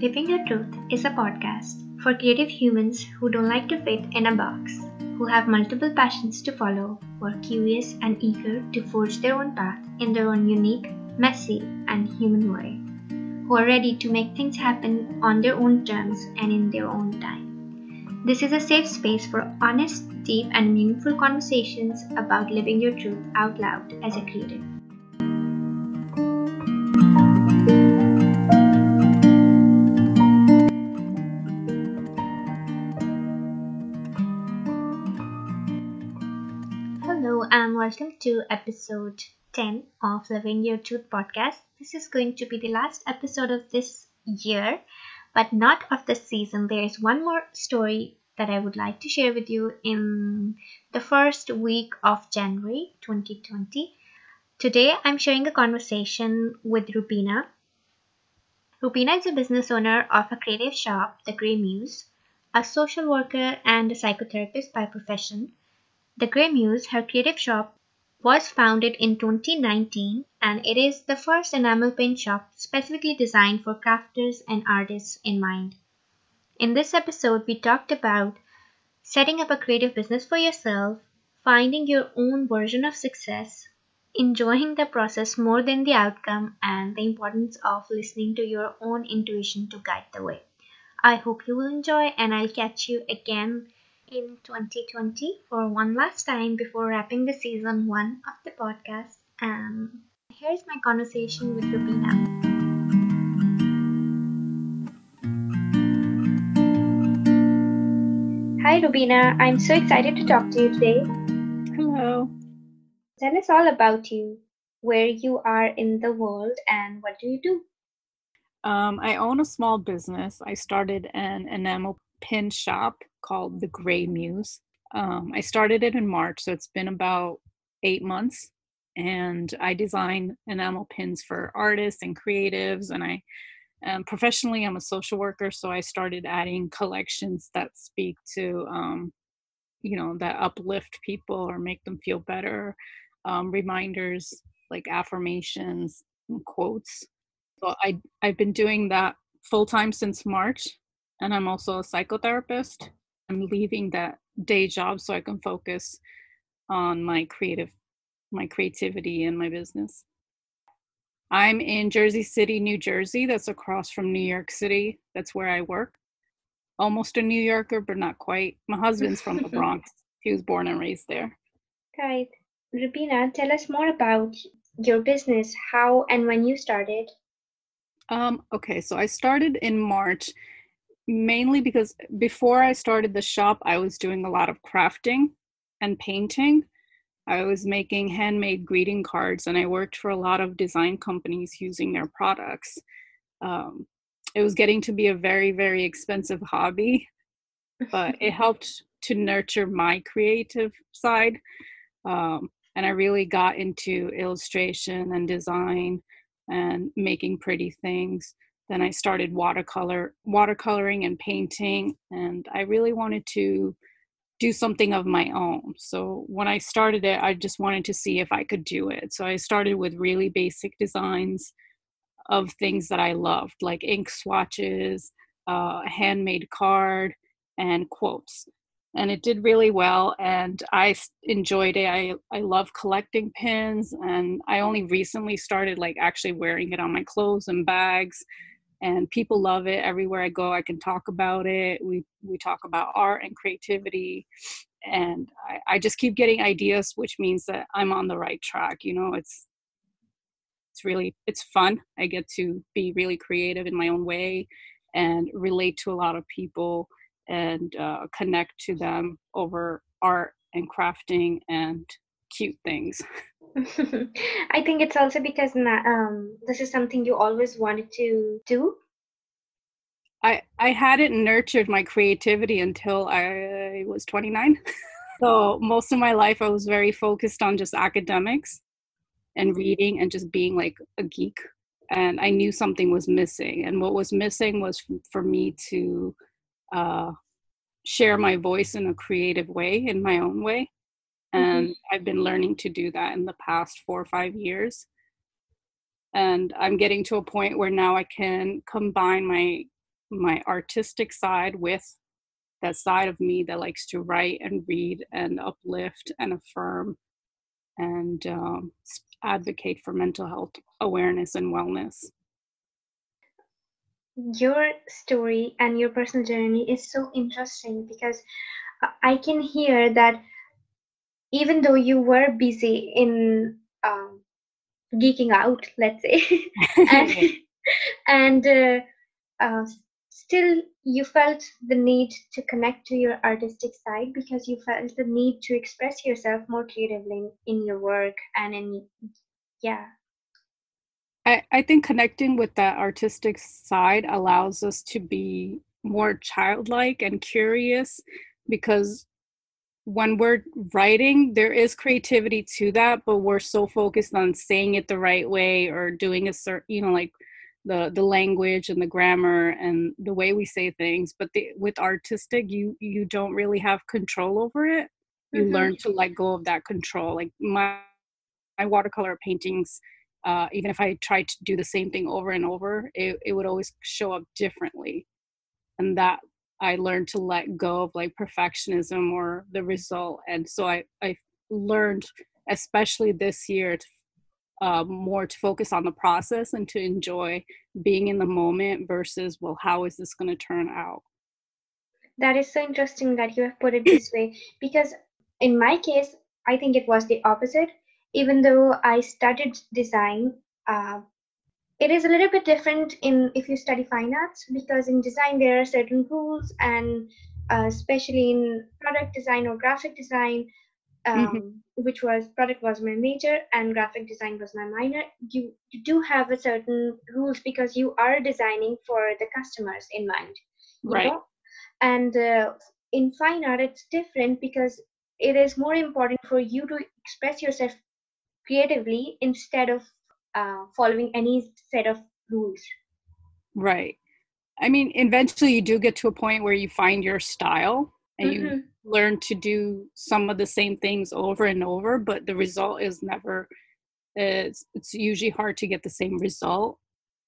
Living Your Truth is a podcast for creative humans who don't like to fit in a box, who have multiple passions to follow, who are curious and eager to forge their own path in their own unique, messy, and human way, who are ready to make things happen on their own terms and in their own time. This is a safe space for honest, deep, and meaningful conversations about living your truth out loud as a creative. Welcome to episode 10 of Living Your Truth podcast. This is going to be the last episode of this year, but not of the season. There is one more story that I would like to share with you in the first week of January 2020. Today I'm sharing a conversation with Rubina. Rubina is a business owner of a creative shop, The Grey Muse, a social worker and a psychotherapist by profession. The Grey Muse, her creative shop, was founded in 2019 and it is the first enamel paint shop specifically designed for crafters and artists in mind. In this episode, we talked about setting up a creative business for yourself, finding your own version of success, enjoying the process more than the outcome, and the importance of listening to your own intuition to guide the way. I hope you will enjoy, and I'll catch you again in 2020 for one last time before wrapping the season one of the podcast. Um, here's my conversation with Rubina. Hi, Rubina. I'm so excited to talk to you today. Hello. Tell us all about you, where you are in the world, and what do you do? Um, I own a small business. I started an enamel pin shop called the Grey Muse. Um, I started it in March, so it's been about eight months. And I design enamel pins for artists and creatives. And I um, professionally, I'm a social worker, so I started adding collections that speak to, um, you know, that uplift people or make them feel better. Um, reminders like affirmations and quotes. So I I've been doing that full time since March, and I'm also a psychotherapist. I'm leaving that day job so I can focus on my creative my creativity and my business. I'm in Jersey City, New Jersey. That's across from New York City. That's where I work. Almost a New Yorker, but not quite. My husband's from the Bronx. He was born and raised there. Right. Rubina, tell us more about your business, how and when you started. Um, okay, so I started in March mainly because before I started the shop, I was doing a lot of crafting and painting. I was making handmade greeting cards and I worked for a lot of design companies using their products. Um, it was getting to be a very, very expensive hobby, but it helped to nurture my creative side. Um, and I really got into illustration and design and making pretty things then i started watercolor watercoloring and painting and i really wanted to do something of my own. So when i started it i just wanted to see if i could do it. So i started with really basic designs of things that i loved like ink swatches uh, a handmade card and quotes. And it did really well and i enjoyed it. I i love collecting pins and i only recently started like actually wearing it on my clothes and bags and people love it everywhere i go i can talk about it we we talk about art and creativity and I, I just keep getting ideas which means that i'm on the right track you know it's it's really it's fun. I get to be really creative in my own way and relate to a lot of people and uh, connect to them over art and crafting and cute things I think it's also because um, this is something you always wanted to do. I I hadn't nurtured my creativity until I was 29. so most of my life I was very focused on just academics and reading and just being like a geek. And I knew something was missing, and what was missing was for me to uh, share my voice in a creative way, in my own way and mm-hmm. i've been learning to do that in the past four or five years and i'm getting to a point where now i can combine my my artistic side with that side of me that likes to write and read and uplift and affirm and um, advocate for mental health awareness and wellness. Your story and your personal journey is so interesting because I can hear that even though you were busy in um, geeking out, let's say, and, and uh, uh, still you felt the need to connect to your artistic side because you felt the need to express yourself more creatively in your work and in yeah. I, I think connecting with that artistic side allows us to be more childlike and curious because when we're writing there is creativity to that but we're so focused on saying it the right way or doing a certain you know like the the language and the grammar and the way we say things but the, with artistic you you don't really have control over it. You mm-hmm. learn to let go of that control. Like my my watercolor paintings uh, even if i tried to do the same thing over and over it, it would always show up differently. And that i learned to let go of like perfectionism or the result and so i i learned especially this year to uh, more to focus on the process and to enjoy being in the moment versus well how is this going to turn out? That is so interesting that you have put it this way because in my case i think it was the opposite. Even though i studied design uh, it is a little bit different in if you study fine arts because in design there are certain rules and uh, especially in product design or graphic design um, mm-hmm. which was product was my major and graphic design was my minor you, you do have a certain rules because you are designing for the customers in mind right know? and uh, in fine art it's different because it is more important for you to express yourself creatively instead of uh, following any set of rules right i mean eventually you do get to a point where you find your style and mm-hmm. you learn to do some of the same things over and over but the result is never it's, it's usually hard to get the same result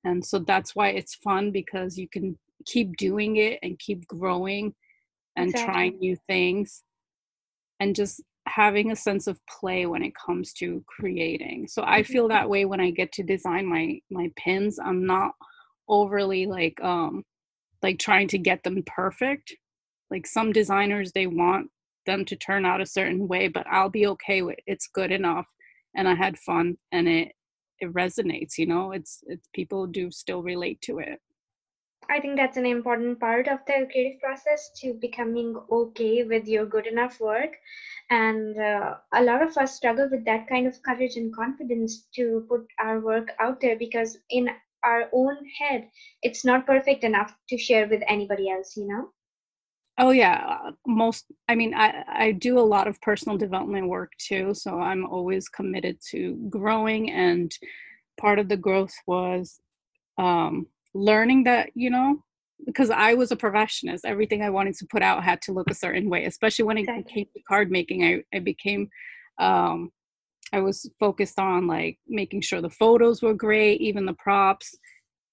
and so that's why it's fun because you can keep doing it and keep growing and exactly. trying new things and just having a sense of play when it comes to creating. So i feel mm-hmm. that way when i get to design my my pins. I'm not overly like um like trying to get them perfect. Like some designers they want them to turn out a certain way but i'll be okay with it's good enough and i had fun and it it resonates you know? It's it's people do still relate to it i think that's an important part of the creative process to becoming okay with your good enough work and uh, a lot of us struggle with that kind of courage and confidence to put our work out there because in our own head it's not perfect enough to share with anybody else you know Oh yeah, uh, most. I mean, I I do a lot of personal development work too, so I'm always committed to growing. And part of the growth was um, learning that you know because I was a perfectionist. Everything I wanted to put out had to look a certain way, especially when it exactly. came to card making. I I became um, I was focused on like making sure the photos were great, even the props.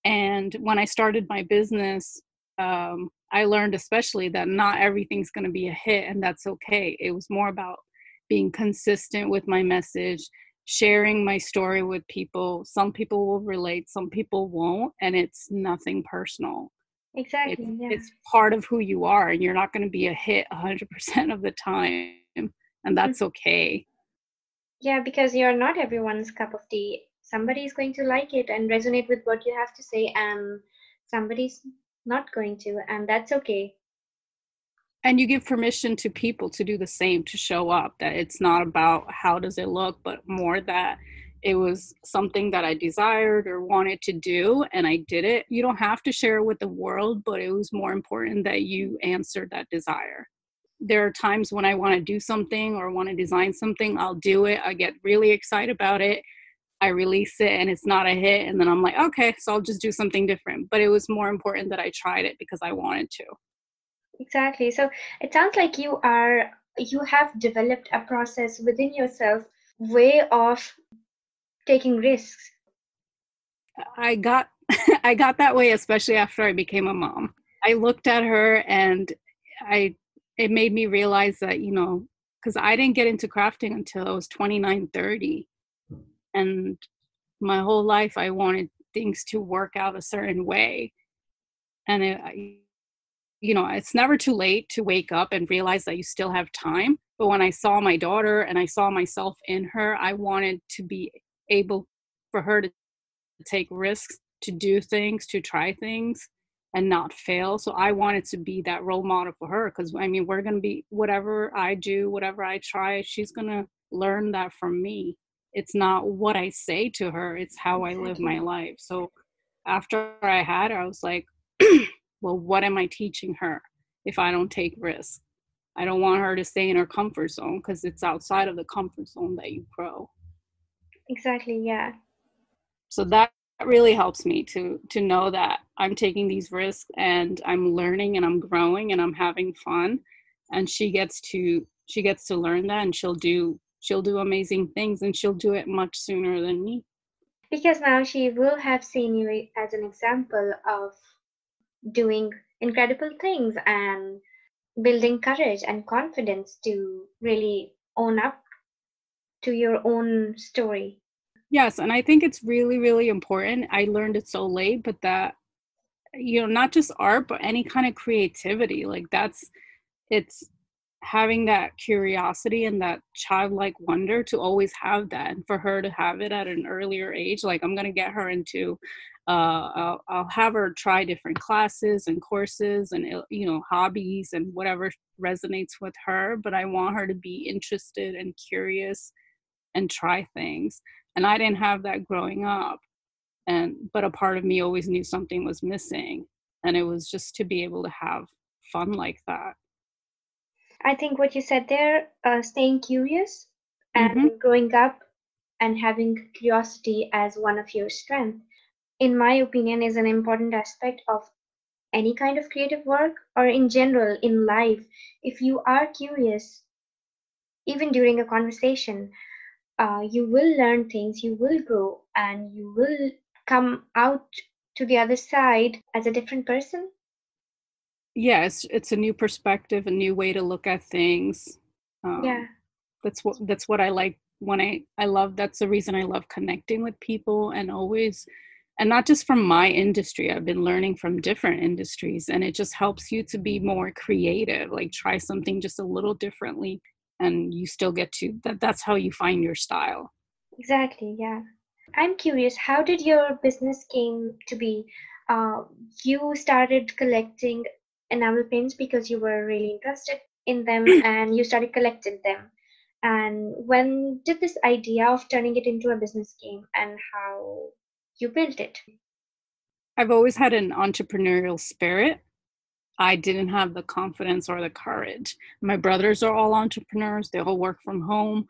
And when I started my business, um, I learned especially that not everything's going to be a hit, and that's okay. It was more about being consistent with my message, sharing my story with people. Some people will relate, some people won't, and it's nothing personal. Exactly. It's, yeah. it's part of who you are, and you're not going to be a hit 100% of the time, and mm-hmm. that's okay. Yeah, because you're not everyone's cup of tea. Somebody is going to like it and resonate with what you have to say, and somebody's not going to, and that's okay. And you give permission to people to do the same, to show up, that it's not about how does it look, but more that it was something that I desired or wanted to do, and I did it. You don't have to share it with the world, but it was more important that you answered that desire. There are times when I want to do something or want to design something, I'll do it. I get really excited about it I release it and it's not a hit, and then I'm like, okay, so I'll just do something different. But it was more important that I tried it because I wanted to. Exactly. So it sounds like you are you have developed a process within yourself way of taking risks. I got I got that way especially after I became a mom. I looked at her and I it made me realize that, you know, because I didn't get into crafting until I was 29, 30. And my whole life I wanted things to work out a certain way. And it, you know, it's never too late to wake up and realize that you still have time. But when I saw my daughter and I saw myself in her, I wanted to be able for her to take risks, to do things, to try things and not fail. So I wanted to be that role model for her because I mean, we're going to be whatever I do, whatever I try, she's going to learn that from me. It's not what I say to her, it's how I live my life. So after I had her, I was like, well, what am I teaching her if I don't take risks? I don't want her to stay in her comfort zone because it's outside of the comfort zone that you grow. Exactly, yeah. So that really helps me to to know that I'm taking these risks and I'm learning and I'm growing and I'm having fun and she gets to she gets to learn that and she'll do she'll do amazing things and she'll do it much sooner than me because now she will have seen you as an example of doing incredible things and building courage and confidence to really own up to your own story. Yes and i think it's really really important. I learned it so late but that you know not just art but any kind of creativity like that's it's having that curiosity and that childlike wonder to always have that. And for her to have it at an earlier age like i'm going to get her into uh, I'll, I'll, have her try different classes and courses and uh, you know hobbies and whatever resonates with her but i want her to be interested and curious and try things and i didn't have that growing up and but a part of me always knew something was missing and it was just to be able to have fun like that i think what you said there uh, staying curious and mm-hmm. growing up and having curiosity as one of your strengths in my opinion is an important aspect of any kind of creative work or in general in life if you are curious even during a conversation uh, you will learn things you will grow and you will come out to the other side as a different person? Yes, yeah, it's, a new perspective, a new way to look at things. Um, yeah, that's what that's what I like when I I love. That's the reason I love connecting with people and always, and not just from my industry. I've been learning from different industries, and it just helps you to be more creative. Like try something just a little differently, and you still get to that. That's how you find your style. Exactly. Yeah. I'm curious, how did your business came to be? Uh, you started collecting enamel pins because you were really interested in them and you started collecting them. And when did this idea of turning it into a business came and how you built it? I've always had an entrepreneurial spirit. I didn't have the confidence or the courage. My brothers are all entrepreneurs, they all work from home.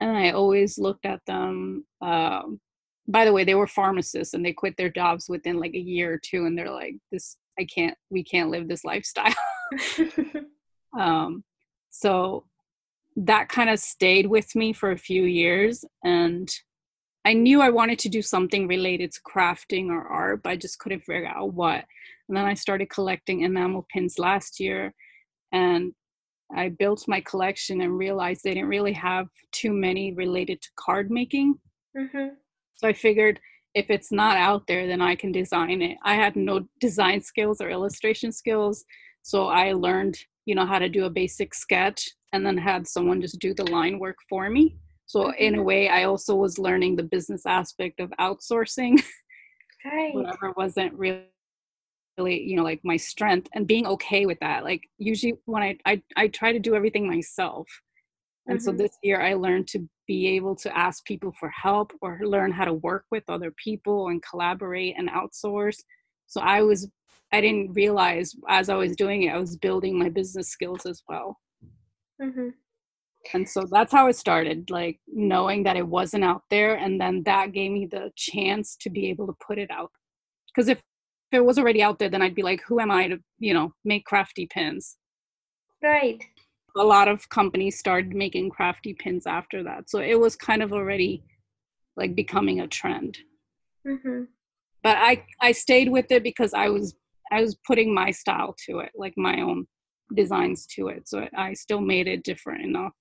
And I always looked at them um, by the way they were pharmacists and they quit their jobs within like a year or two and they're like this i can't we can't live this lifestyle um, so that kind of stayed with me for a few years and i knew i wanted to do something related to crafting or art but i just couldn't figure out what and then i started collecting enamel pins last year and i built my collection and realized they didn't really have too many related to card making mm-hmm. So I figured if it's not out there, then I can design it. I had no design skills or illustration skills. So I learned, you know, how to do a basic sketch and then had someone just do the line work for me. So in a mm-hmm. way, I also was learning the business aspect of outsourcing. Right. Whatever wasn't really really you know like my strength and being okay with that like usually when I, I i try to do everything myself and mm-hmm. so this year I learned to be able to ask people for help or learn how to work with other people and collaborate and outsource. So I was, I didn't realize as I was doing it, I was building my business skills as well. Mm-hmm. And so that's how it started, like knowing that it wasn't out there. And then that gave me the chance to be able to put it out. Because if, if it was already out there, then I'd be like, who am I to, you know, make crafty pins? Right a lot of companies started making crafty pins after that. So it was kind of already like becoming a trend. Mm-hmm. But I I stayed with it because I was I was putting my style to it, like my own designs to it. So I still made it different enough.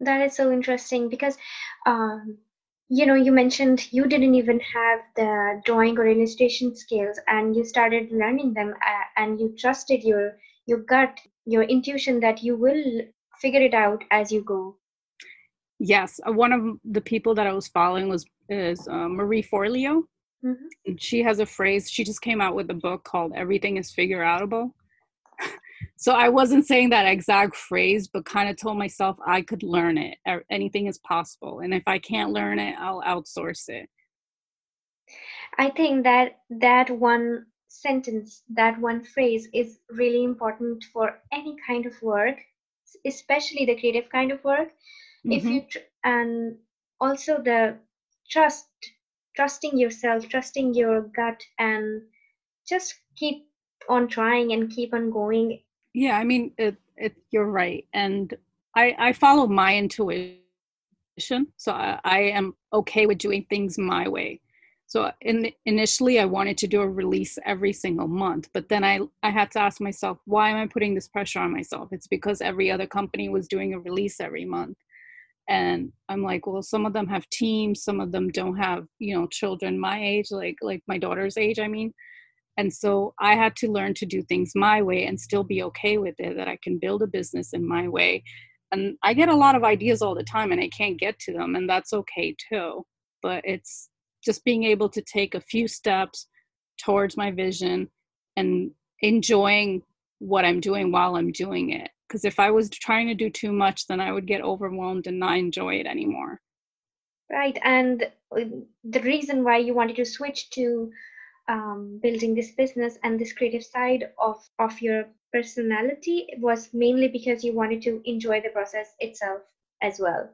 That is so interesting because, um, you know, you mentioned you didn't even have the drawing or illustration skills, and you started learning them, uh, and you trusted your your gut, your intuition that you will figure it out as you go. Yes, uh, one of the people that I was following was is uh, Marie Forleo. Mm-hmm. And she has a phrase. She just came out with a book called "Everything Is Figure Outable." So I wasn't saying that exact phrase, but kind of told myself I could learn it. Anything is possible, and if I can't learn it, I'll outsource it. I think that that one sentence, that one phrase, is really important for any kind of work, especially the creative kind of work. Mm-hmm. If you tr- and also the trust, trusting yourself, trusting your gut, and just keep on trying and keep on going yeah i mean it, it you're right and i i follow my intuition so I, I am okay with doing things my way. So in initially i wanted to do a release every single month but then i i had to ask myself why am i putting this pressure on myself? It's because every other company was doing a release every month and i'm like well some of them have teams some of them don't have you know children my age like like my daughter's age i mean and so I had to learn to do things my way and still be okay with it, that I can build a business in my way. And I get a lot of ideas all the time and I can't get to them, and that's okay too. But it's just being able to take a few steps towards my vision and enjoying what I'm doing while I'm doing it. Because if I was trying to do too much, then I would get overwhelmed and not enjoy it anymore. Right. And uh, the reason why you wanted to switch to um, building this business and this creative side of of your personality was mainly because you wanted to enjoy the process itself as well.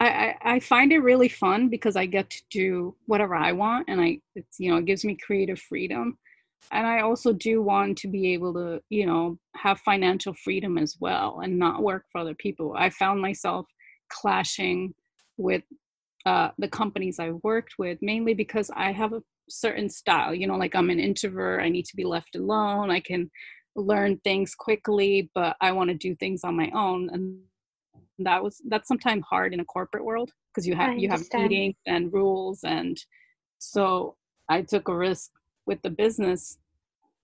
I, I find it really fun because I get to do whatever I want and I it's you know it gives me creative freedom. And I also do want to be able to you know have financial freedom as well and not work for other people. I found myself clashing with uh, the companies I worked with mainly because I have a certain style you know like i'm an introvert i need to be left alone i can learn things quickly but i want to do things on my own and that was that's sometimes hard in a corporate world because you have you have meetings and rules and so i took a risk with the business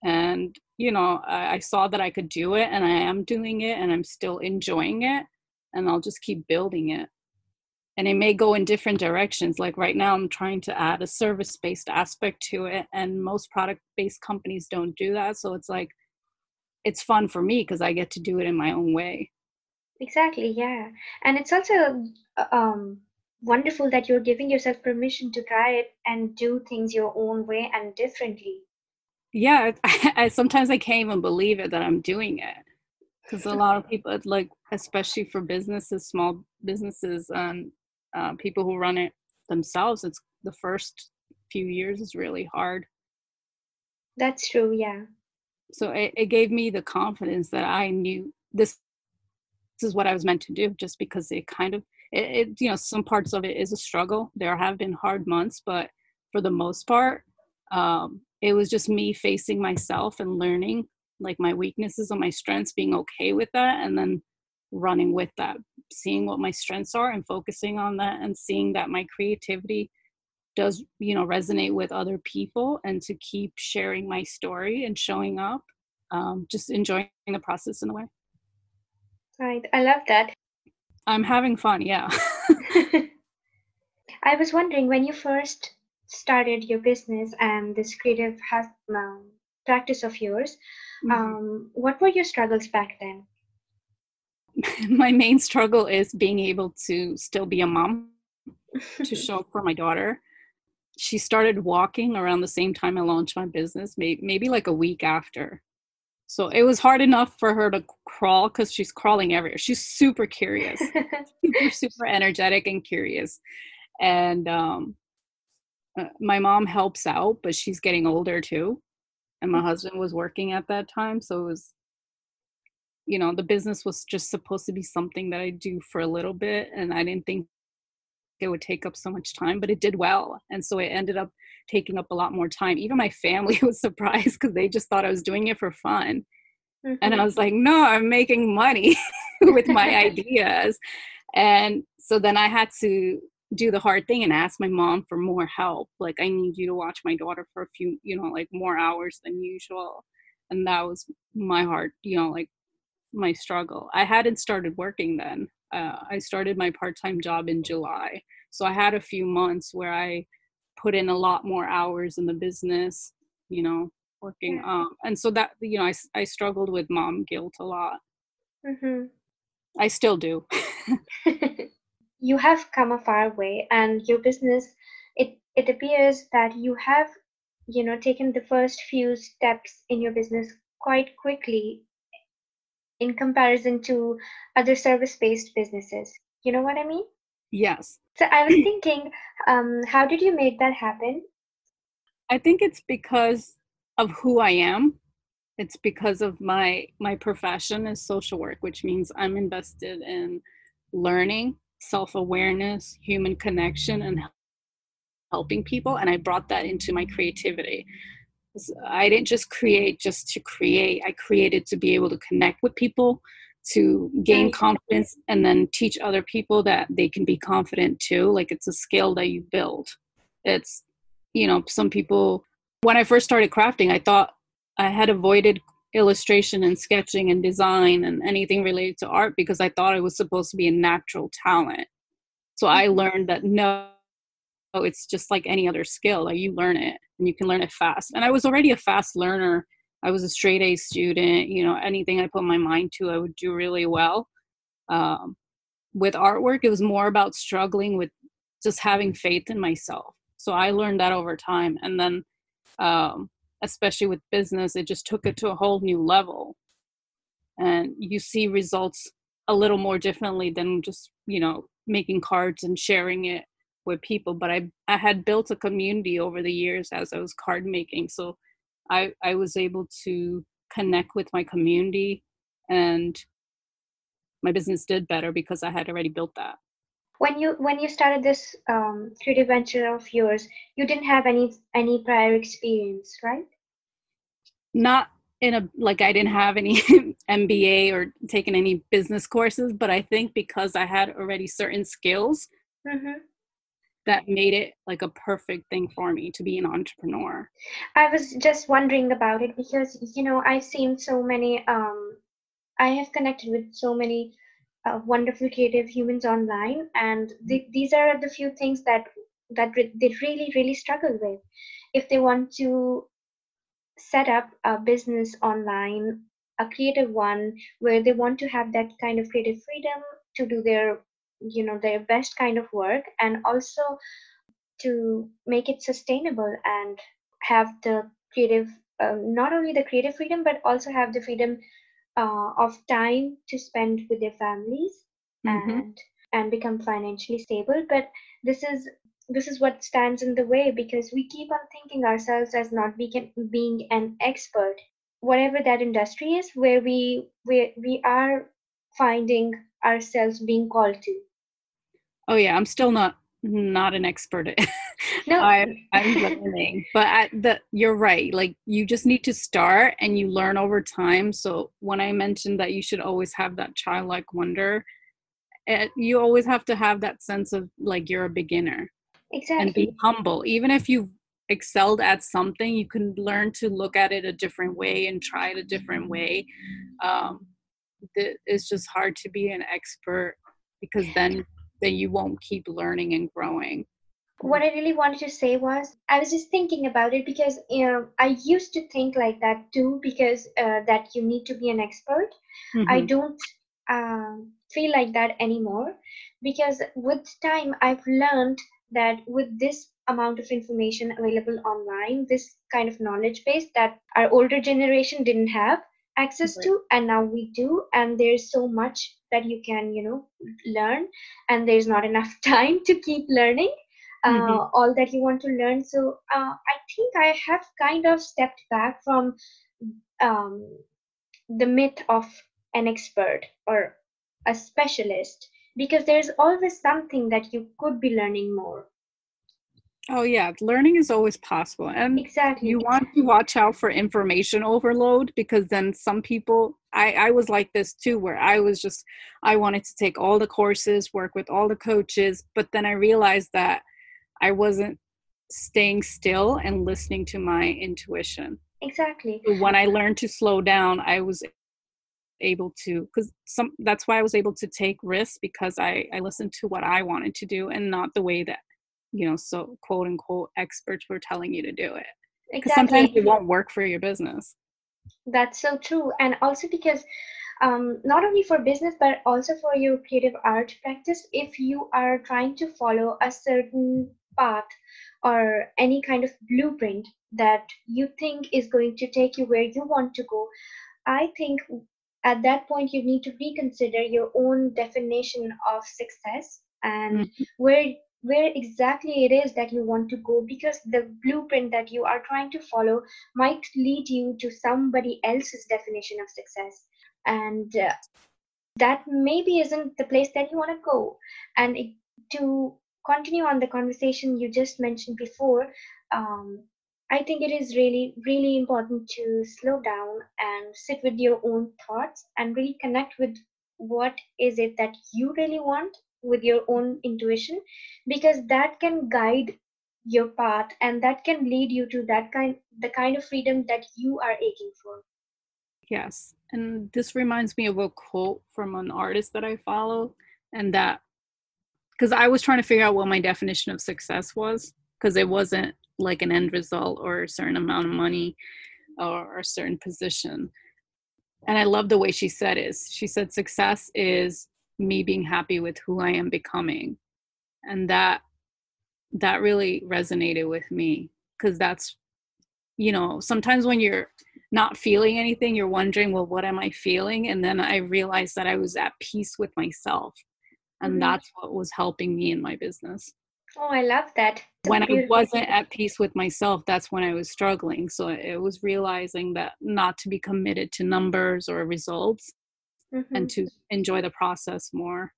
and you know I, I saw that i could do it and i am doing it and i'm still enjoying it and i'll just keep building it and it may go in different directions. Like right now i'm trying to add a service based aspect to it and most product based companies don't do that so it's like it's fun for me because i get to do it in my own way. Exactly yeah. And it's also uh, um wonderful that you're giving yourself permission to try it and do things your own way and differently. Yeah I, I sometimes i can't even believe it that i'm doing it because a lot of people like especially for businesses small businesses um, uh, people who run it themselves it's the first few years is really hard. That's true yeah. So it, it gave me the confidence that i knew this, this is what i was meant to do just because it kind of it, it you know some parts of it is a struggle. There have been hard months but for the most part um, it was just me facing myself and learning like my weaknesses and my strengths being okay with that and then running with that seeing what my strengths are and focusing on that and seeing that my creativity does you know resonate with other people and to keep sharing my story and showing up um, just enjoying the process in a way. Right. I love that. I'm having fun yeah. I was wondering when you first started your business and this creative has, um, practice of yours mm-hmm. um, what were your struggles back then my main struggle is being able to still be a mom to show up for my daughter. She started walking around the same time i launched my business maybe, maybe like a week after. So it was hard enough for her to crawl because she's crawling everywhere. She's super curious. Super super energetic and curious. And um, uh, my mom helps out but she's getting older too. And my husband was working at that time so it was you know the business was just supposed to be something that i do for a little bit and i didn't think it would take up so much time, but it did well. And so it ended up taking up a lot more time. Even my family was surprised because they just thought I was doing it for fun. Mm-hmm. And I was like, no, I'm making money with my ideas. And so then I had to do the hard thing and ask my mom for more help. Like, I need you to watch my daughter for a few, you know, like more hours than usual. And that was my heart, you know, like my struggle. I hadn't started working then. Uh, I started my part time job in July. So I had a few months where I put in a lot more hours in the business, you know, working. Um, and so that, you know, I, I struggled with mom guilt a lot. Mm-hmm. I still do. you have come a far way and your business it it appears that you have you know taken the first few steps in your business quite quickly in comparison to other service based businesses. You know what i mean? Yes. So i was thinking um, how did you make that happen? I think it's because of who i am. It's because of my my profession is social work which means i'm invested in learning self-awareness human connection and helping people and i brought that into my creativity i didn't just create just to create i created to be able to connect with people to gain confidence and then teach other people that they can be confident too like it's a skill that you build it's you know some people when i first started crafting i thought I had avoided illustration and sketching and design and anything related to art because I thought it was supposed to be a natural talent. So I mm-hmm. learned that no, it's just like any other skill. Like you learn it and you can learn it fast. And I was already a fast learner. I was a straight A student. You know, anything I put my mind to, I would do really well. Um, with artwork, it was more about struggling with just having faith in myself. So I learned that over time. And then um, especially with business, it just took it to a whole new level. And you see results a little more differently than just, you know, making cards and sharing it with people. But I, I had built a community over the years as I was card making. So I, I was able to connect with my community and my business did better because I had already built that when you when you started this um, creative venture of yours you didn't have any any prior experience right not in a like i didn't have any mba or taken any business courses but i think because i had already certain skills mm-hmm. That made it like a perfect thing for me to be an entrepreneur. I was just wondering about it because you know i've seen so many um i have connected with so many uh, wonderful creative humans online and th- these are the few things that that re- they really really struggle with. If they want to set up a business online a creative one where they want to have that kind of creative freedom to do their you know their best kind of work and also to make it sustainable and have the creative uh, not only the creative freedom but also have the freedom uh, of time to spend with their families mm-hmm. and and become financially stable. But this is this is what stands in the way because we keep on thinking ourselves as not being, being an expert. Whatever that industry is where we we, we are finding ourselves being called to oh yeah i'm still not not an expert no. I, i'm learning but at the you're right like you just need to start and you learn over time so when i mentioned that you should always have that childlike wonder eh, you always have to have that sense of like you're a beginner. Exactly and be humble even if you've excelled at something you can learn to look at it a different way and try it a different way. Um, it's just hard to be an expert because then then you won't keep learning and growing what i really wanted to say was i was just thinking about it because you know i used to think like that too because uh, that you need to be an expert mm-hmm. i don't um, feel like that anymore because with time i've learned that with this amount of information available online, this kind of knowledge base that our older generation didn't have access right. to, and now we do, and there's so much that you can, you know, learn, and there's not enough time to keep learning. Uh, mm-hmm. all that you want to learn. So uh, I think I have kind of stepped back from um, the myth of an expert or a specialist because there's always something that you could be learning more Oh yeah, learning is always possible. And exactly you want to watch out for information overload because then some people I, I was like this too, where I was just I wanted to take all the courses, work with all the coaches, but then I realized that I wasn't staying still and listening to my intuition. exactly When I learned to slow down, I was able to because some that's why I was able to take risks because I, I listened to what I wanted to do and not the way that you know so quote unquote experts were telling you to do it because sometimes exactly it won't work for your business that's so true and also because um, not only for business but also for your creative art practice if you are trying to follow a certain path or any kind of blueprint that you think is going to take you where you want to go i think at that point you need to reconsider your own definition of success and Mhm. where where exactly it is that you want to go because the blueprint that you are trying to follow might lead you to somebody else's definition of success. And uh, that maybe isn't the place that you want to go. And it, to continue on the conversation you just mentioned before um, i think it is really really important to slow down and sit with your own thoughts and really connect with what is it that you really want with your own intuition because that can guide your path and that can lead you to that kind the kind of freedom that you are aching for. Yes and this reminds me of a quote from an artist that i follow and that because i was trying to figure out what my definition of success was because it wasn't like an end result or a certain amount of money or a certain position. And i love the way she said it. She said success is me being happy with who i am becoming. And that that really resonated with me because that's you know sometimes when you're not feeling anything you're wondering well what am i feeling? And then i realized that i was at peace with myself and Mhm. that's what was helping me in my business. Oh i love that. When i wasn't at peace with myself that's when i was struggling. So it was realizing that not to be committed to numbers or results Mhm. and to enjoy the process more.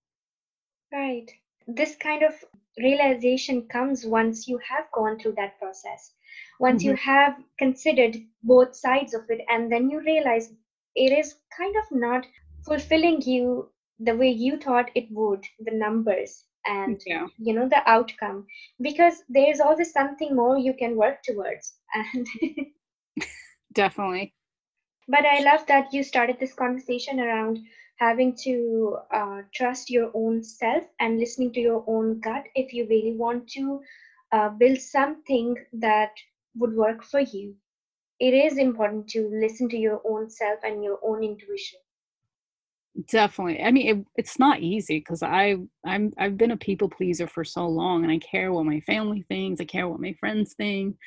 Right. This kind of realization comes once you have gone through that process, once you have considered both sides of it, and then you realize it is kind of not fulfilling you the way you thought it would, the numbers and yeah. you know the outcome. Because there is always something more you can work towards and definitely but i love that you started this conversation around having to uh, trust your own self and listening to your own gut if you really want to uh, build something that would work for you. It is important to listen to your own self and your own intuition. Definitely. I mean it, it's not easy because i i'm i've been a people pleaser for so long and i care what my family thinks i care what my friends think.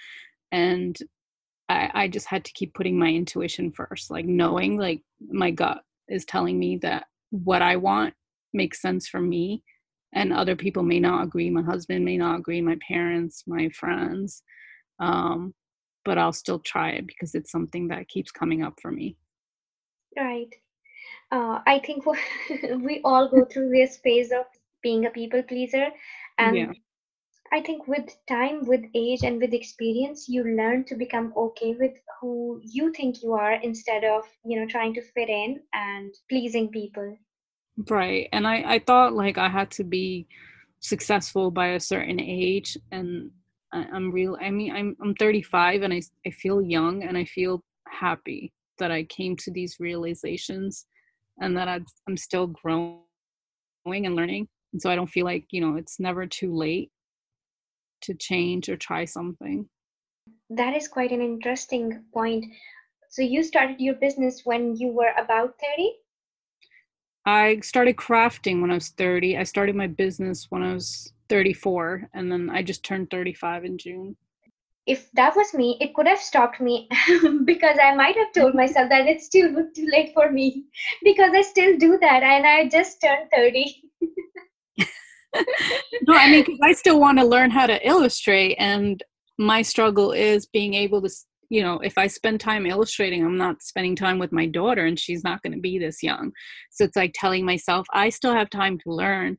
And i i just had to keep putting my intuition first like knowing like my gut is telling me that what i want makes sense for me and other people may not agree my husband may not agree my parents my friends um but i'll still try it because it's something that keeps coming up for me. Right. Uh, i think we all go through this phase of being a people pleaser and yeah I think with time, with age, and with experience, you learn to become okay with who you think you are instead of, you know, trying to fit in and pleasing people. Right. And I, I thought like I had to be successful by a certain age and I, I'm real I mean I'm I'm 35 and I, I feel young and I feel happy that I came to these realizations and that I've, I'm still growing and learning. And so I don't feel like, you know, it's never too late to change or try something. That is quite an interesting point. So you started your business when you were about 30? I started crafting when I was 30. I started my business when I was 34 and then I just turned 35 in June. If that was me, it could have stopped me because I might have told myself that it's still too late for me because I still do that and I just turned 30. no, I mean, I still want to learn how to illustrate, and my struggle is being able to you know if i spend time illustrating i'm not spending time with my daughter and she's not going to be this young so it's like telling myself i still have time to learn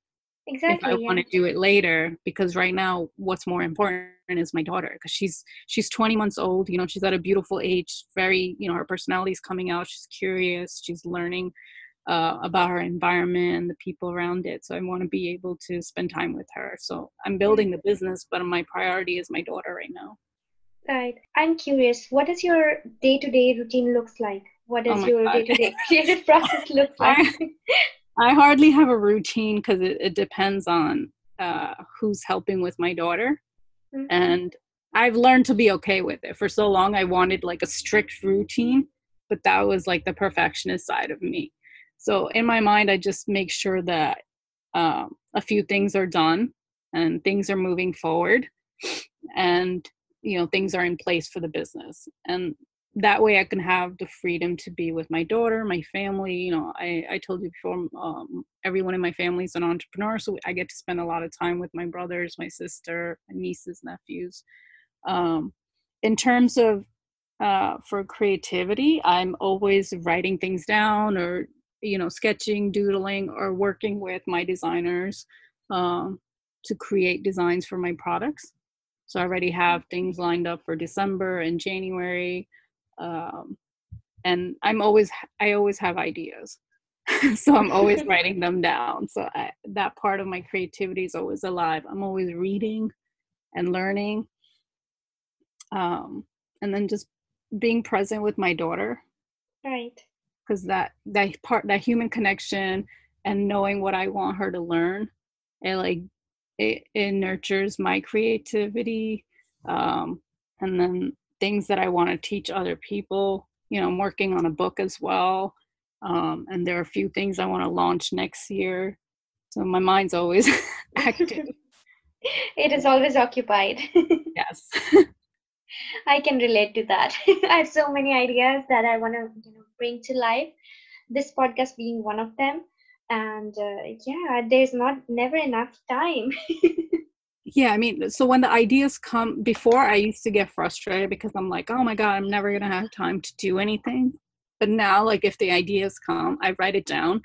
exactly if i yeah. want to do it later because right now what's more important is my daughter because she's she's 20 months old you know she's at a beautiful age very you know her personality is coming out she's curious she's learning uh, about her environment and the people around it so i want to be able to spend time with her so i'm building the business but my priority is my daughter right now Right. I'm curious, what does your day-to-day routine looks like? What Oh does my your God. day-to-day creative process look like? I hardly have a routine because it, it depends on uh, who's helping with my daughter. Mhm. And I've learned to be okay with it. For so long, I wanted like a strict routine, but that was like the perfectionist side of me. So in my mind, I just make sure that um, a few things are done and things are moving forward and you know things are in place for the business. And that way i can have the freedom to be with my daughter my family you know i, I told you before um, everyone in my family is an entrepreneur so i get to spend a lot of time with my brothers my sister my nieces nephews. Um, in terms of uh, for creativity i'm always writing things down or you know sketching doodling or working with my designers um, to create designs for my products so I already have things lined up for December and January. Um, and I'm always I always have ideas. so I'm always writing them down. So I, that part of my creativity is always alive. I'm always reading and learning. Um, and then just being present with my daughter Right. Because that that part that human connection and knowing what I want her to learn it like it, it nurtures my creativity um, and then things that I want to teach other people you know I'm working on a book as well um, and there are a few things I want to launch next year so my mind's always active It is always occupied. yes I can relate to that. I have so many ideas that I want to you know, bring to life. This podcast being one of them. And uh, yeah, there's not never enough time. yeah i mean so when the ideas come before i used to get frustrated because i'm like oh my god i'm never going to have time to do anything but now like if the ideas come i write it down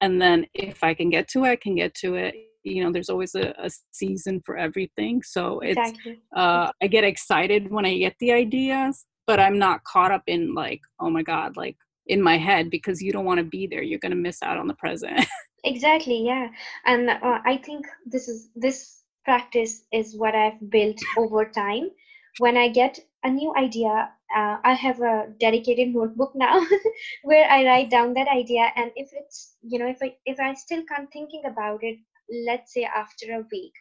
and then if i can get to it i can get to it you know there's always a, a season for everything so it's exactly. uh i get excited when i get the ideas but i'm not caught up in like oh my god like in my head because you don't want to be there you're going to miss out on the present Exactly, yeah. And uh, I think this is this practice is what I've built over time. When I get a new idea, uh, I have a dedicated notebook now where I write down that idea. And if it's, you know, if I if I still can't thinking about it, let's say after a week,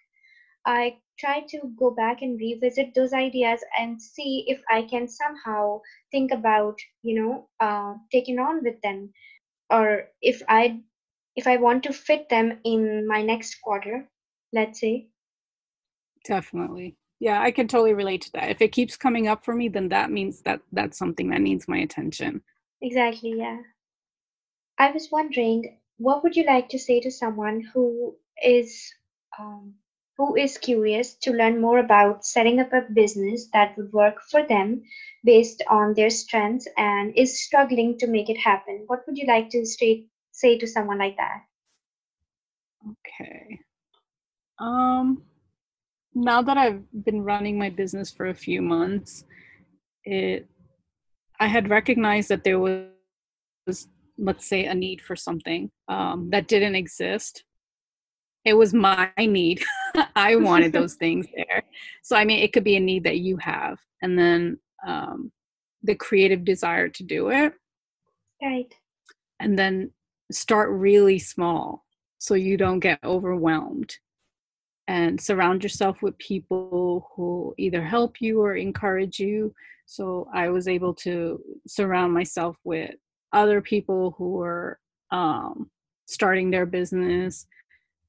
I try to go back and revisit those ideas and see if I can somehow think about, you know, uh, taking on with them, or if I if I want to fit them in my next quarter, let's say. Definitely. Yeah, I can totally relate to that. If it keeps coming up for me, then that means that that's something that needs my attention. Exactly, yeah. I was wondering, what would you like to say to someone who is um, who is curious to learn more about setting up a business that would work for them based on their strengths and is struggling to make it happen? What would you like to say say to someone like that? Okay. Um now that I've been running my business for a few months, it I had recognized that there was let's say a need for something um, that didn't exist. It was my need. I wanted those things there. So I mean it could be a need that you have and then um, the creative desire to do it Right. and then start really small so you don't get overwhelmed and surround yourself with people who either help you or encourage you so i was able to surround myself with other people who were um, starting their business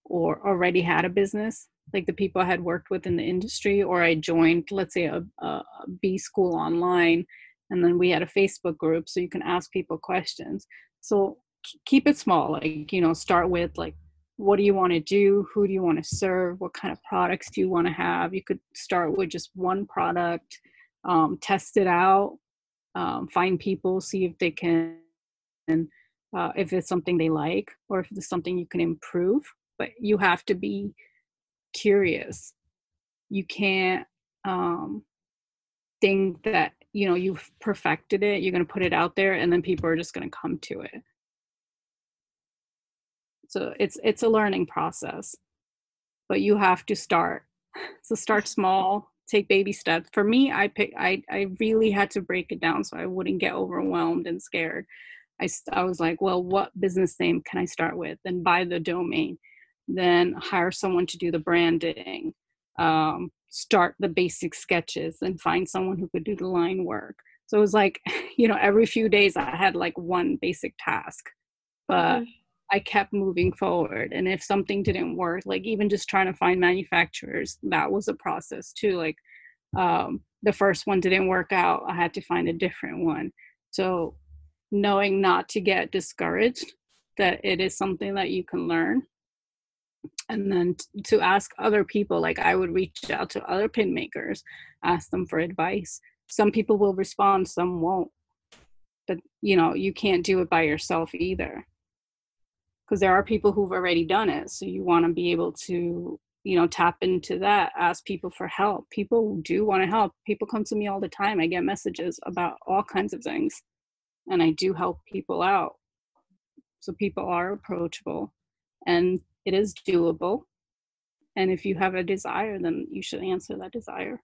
or already had a business like the people i had worked with in the industry or i joined let's say a, a b school online and then we had a facebook group so you can ask people questions. So keep it small like you know start with like what do you want to do? Who do you want to serve? What kind of products do you want to have? You could start with just one product um, test it out, um, find people, see if they can, uh, if it's something they like or if it's something you can improve. But you have to be curious. You can't um, think that you know you've perfected it. You're going to put it out there, and then people are just going to come to it. So it's it's a learning process, but you have to start. So start small, take baby steps. For me, I pick I I really had to break it down so I wouldn't get overwhelmed and scared. I I was like, well, what business name can I start with? and buy the domain, then hire someone to do the branding, um, start the basic sketches, and find someone who could do the line work. So it was like, you know, every few days I had like one basic task, but. Mm-hmm I kept moving forward. And if something didn't work, like even just trying to find manufacturers, that was a process too. Like um, the first one didn't work out, I had to find a different one. So knowing not to get discouraged, that it is something that you can learn. And then t- to ask other people, like I would reach out to other pin makers, ask them for advice. Some people will respond, some won't. But you know, you can't do it by yourself either. Because there are people who've already done it so you want to be able to you know tap into that ask people for help. People do want to help. People come to me all the time. I get messages about all kinds of things and i do help people out. So people are approachable and it is doable and if you have a desire then you should answer that desire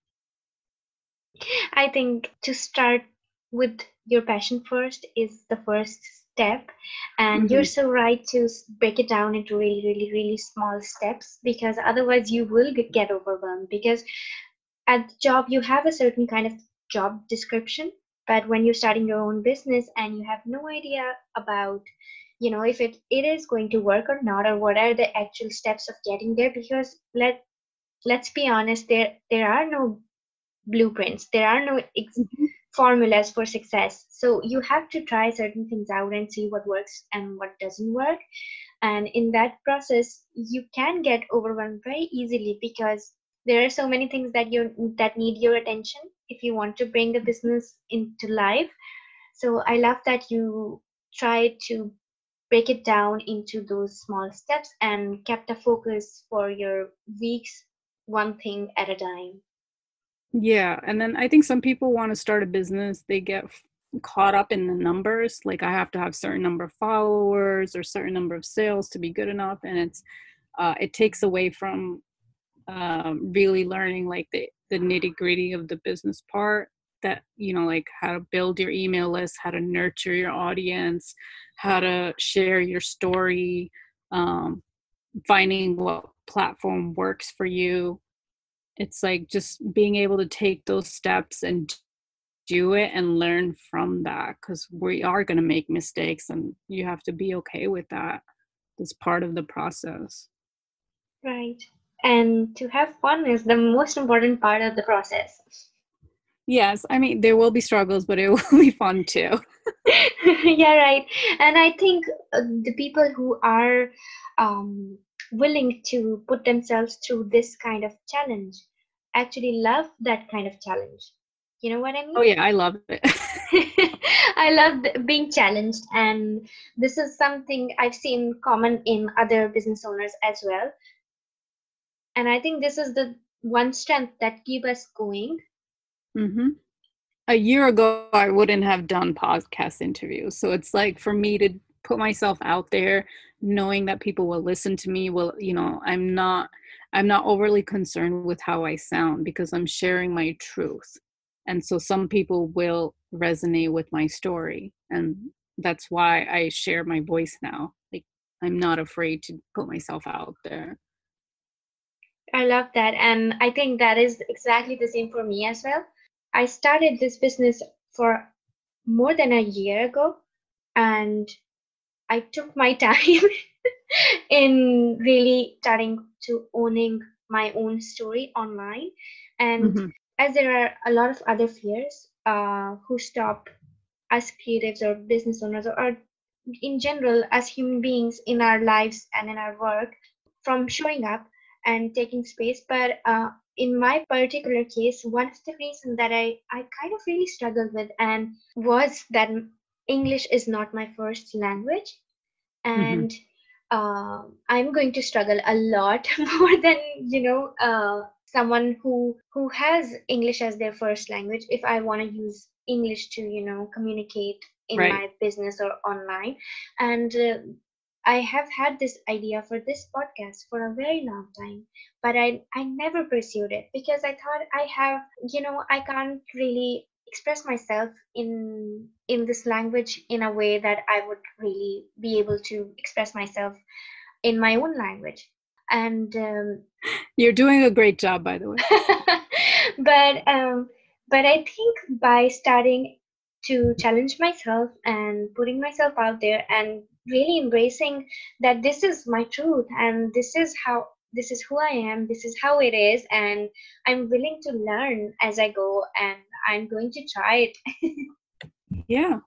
i think to start with your passion first is the first step and mm-hmm. you're so right to break it down into really really really small steps because otherwise you will get overwhelmed because at the job you have a certain kind of job description but when you're starting your own business and you have no idea about you know if it, it is going to work or not or what are the actual steps of getting there because let let's be honest there there are no blueprints there are no ex- mm-hmm formulas for success. So you have to try certain things out and see what works and what doesn't work. And in that process, you can get overwhelmed very easily because there are so many things that you that need your attention if you want to bring the business into life. So I love that you try to break it down into those small steps and kept a focus for your weeks, one thing at a time. Yeah, and then I think some people want to start a business, they get caught up in the numbers, like I have to have certain number of followers or certain number of sales to be good enough and it's uh, it takes away from um, really learning like the, the nitty gritty of the business part that you know like how to build your email list how to nurture your audience how to share your story um, finding what platform works for you. It's like just being able to take those steps and do it and learn from that because we are going to make mistakes and you have to be okay with that. It's part of the process. Right. And to have fun is the most important part of the process yes i mean there will be struggles but it will be fun too. Yeah right. And i think uh, the people who are um, willing to put themselves through this kind of challenge actually love that kind of challenge. You know what i mean? oh yeah i love it. I love being challenged and this is something i've seen common in other business owners as well. And i think this is the one strength that keep us going mm-hmm. a year ago i wouldn't have done podcast interviews. So it's like for me to put myself out there knowing that people will listen to me will you know i'm not i'm not overly concerned with how i sound because i'm sharing my truth. And so some people will resonate with my story and that's why i share my voice now. Like i'm not afraid to put myself out there. I love that and i think that is exactly the same for me as well i started this business for more than a year ago and I took my time in really starting to owning my own story online. And mm-hmm. as there are a lot of other fears uh, who stop us creatives or business owners or, or in general as human beings in our lives and in our work from showing up and taking space. But uh, in my particular case, one of the reasons that I, I kind of really struggled with and was that English is not my first language. Mm-hmm. And uh, I'm going to struggle a lot more than, you know, uh, someone who who has English as their first language if I want to use English to, you know, communicate in Right. my business or online. And uh, I have had this idea for this podcast for a very long time, but I, I never pursued it because I thought I have, you know, I can't really express myself in in this language in a way that I would really be able to express myself in my own language. And um, You're doing a great job, by the way. but um, but I think by starting to challenge myself and putting myself out there and really embracing that this is my truth and this is how this is who I am, this is how it is, and I'm willing to learn as I go and I'm going to try it. Yeah,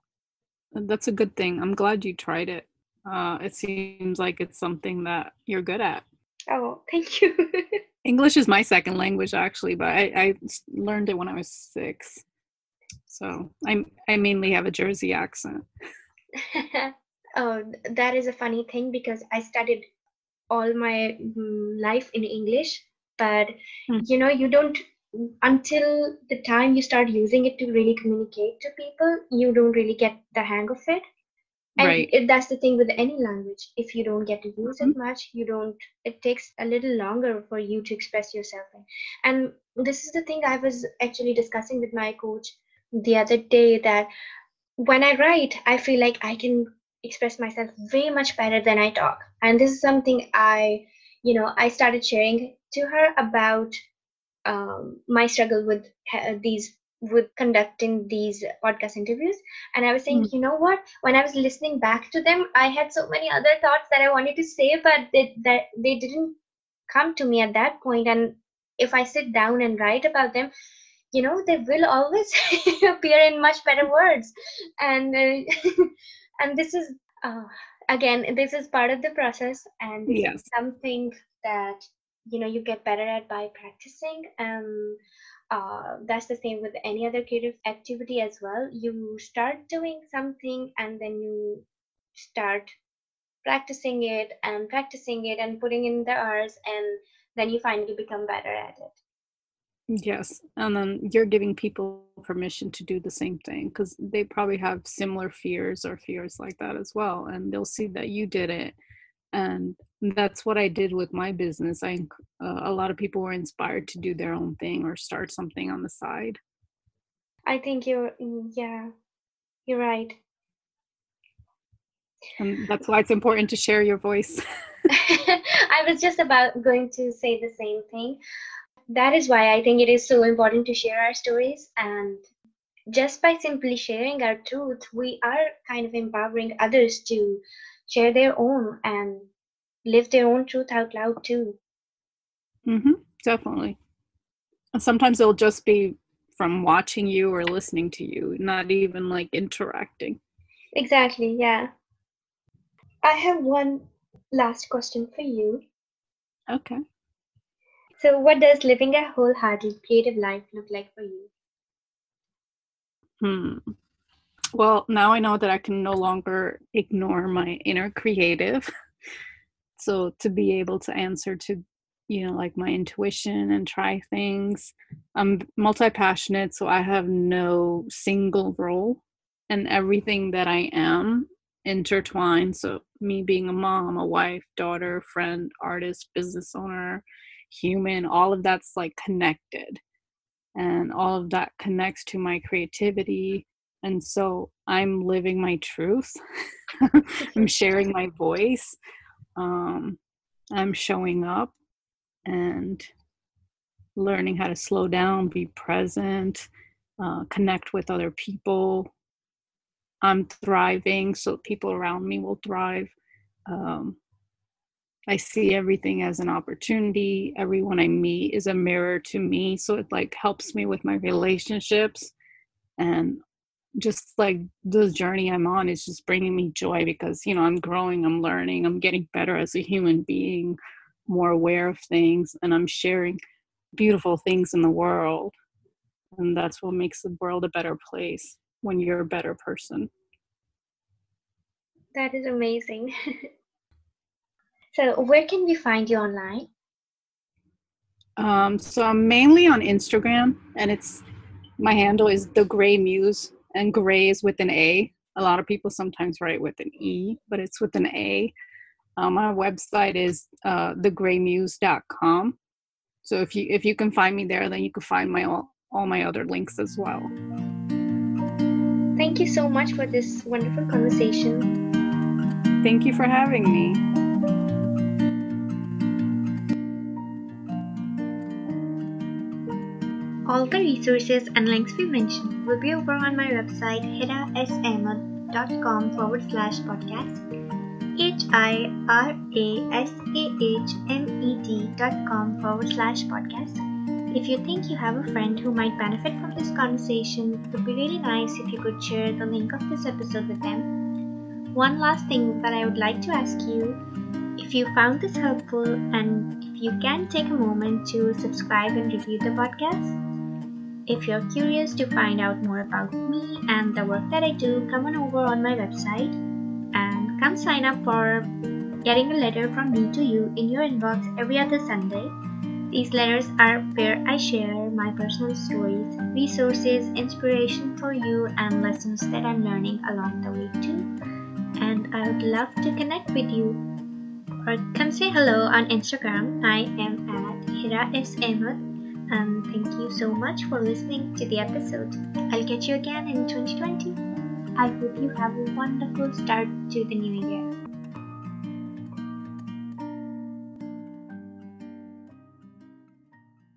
that's a good thing. I'm glad you tried it. Uh, it seems like it's something that you're good at. oh, thank you. English is my second language, actually, but I, I learned it when I was six. So I I mainly have a Jersey accent. oh, that is a funny thing because I studied all my mm, life in English, but Hmm. you know, you don't until the time you start using it to really communicate to people, you don't really get the hang of it. And Right. it, that's the thing with any language. If you don't get to use Mm-hmm. it much, you don't. It takes a little longer for you to express yourself. And this is the thing I was actually discussing with my coach the other day that when I write, I feel like I can express myself way much better than I talk. And this is something I, you know, I started sharing to her about um, my struggle with these with conducting these podcast interviews. And i was saying you know what? When i was listening back to them i had so many other thoughts that i wanted to say but they, that they didn't come to me at that point. And if i sit down and write about them you know they will always appear in much better words. And uh, and this is uh, again this is part of the process and this Yes. is something that you know you get better at by practicing um uh, that's the same with any other creative activity as well you start doing something and then you start practicing it and practicing it and putting in the hours and then you finally become better at it Yes, and then you're giving people permission to do the same thing because they probably have similar fears or fears like that as well, and they'll see that you did it, and that's what I did with my business. I uh, a lot of people were inspired to do their own thing or start something on the side. i think you're mm, yeah you're right And that's why it's important to share your voice. I was just about going to say the same thing. That is why I think it is so important to share our stories. And just by simply sharing our truth, we are kind of empowering others to share their own and live their own truth out loud too. Mm-hmm, definitely. Sometimes it'll just be from watching you or listening to you, not even like interacting. Exactly, yeah. I have one last question for you. Okay. So, what does living a wholehearted creative life look like for you? Hmm. Well, now I know that I can no longer ignore my inner creative. So to be able to answer to, you know, like my intuition and try things. I'm multi passionate, so I have no single role, and everything that I am intertwined. So me being a mom, a wife, daughter, friend, artist, business owner, human, all of that's like connected and all of that connects to my creativity and so i'm living my truth. I'm sharing my voice um, i'm showing up and learning how to slow down be present uh, connect with other people. I'm thriving so people around me will thrive um, I see everything as an opportunity. Everyone I meet is a mirror to me. So it like helps me with my relationships. And just like the journey I'm on is just bringing me joy because, you know, I'm growing, I'm learning, I'm getting better as a human being, more aware of things, and I'm sharing beautiful things in the world. And that's what makes the world a better place when you're a better person. That is amazing. so, where can we find you online? Um, so I'm mainly on Instagram, and it's my handle is the Gray Muse, and Gray is with an A. A lot of people sometimes write with an E, but it's with an A. Um, my website is uh, thegraymuse.com. So if you if you can find me there, then you can find my all, all my other links as well. Thank you so much for this wonderful conversation. Thank you for having me. All the resources and links we mentioned will be over on my website hirasahmed.com forward slash podcast. H I R A S A H M E D dot com forward slash podcast. If you think you have a friend who might benefit from this conversation, it would be really nice if you could share the link of this episode with them one last thing that I would like to ask you if you found this helpful and if you can take a moment to subscribe and review the podcast. If you're curious to find out more about me and the work that I do, come on over on my website and come sign up for getting a letter from me to you in your inbox every other Sunday. These letters are where I share my personal stories, resources, inspiration for you, and lessons that I'm learning along the way too and I would love to connect with you. Or come say hello on Instagram. I am at Hira S. And thank you so much for listening to the episode. I'll catch you again in 2020. I hope you have a wonderful start to the new year.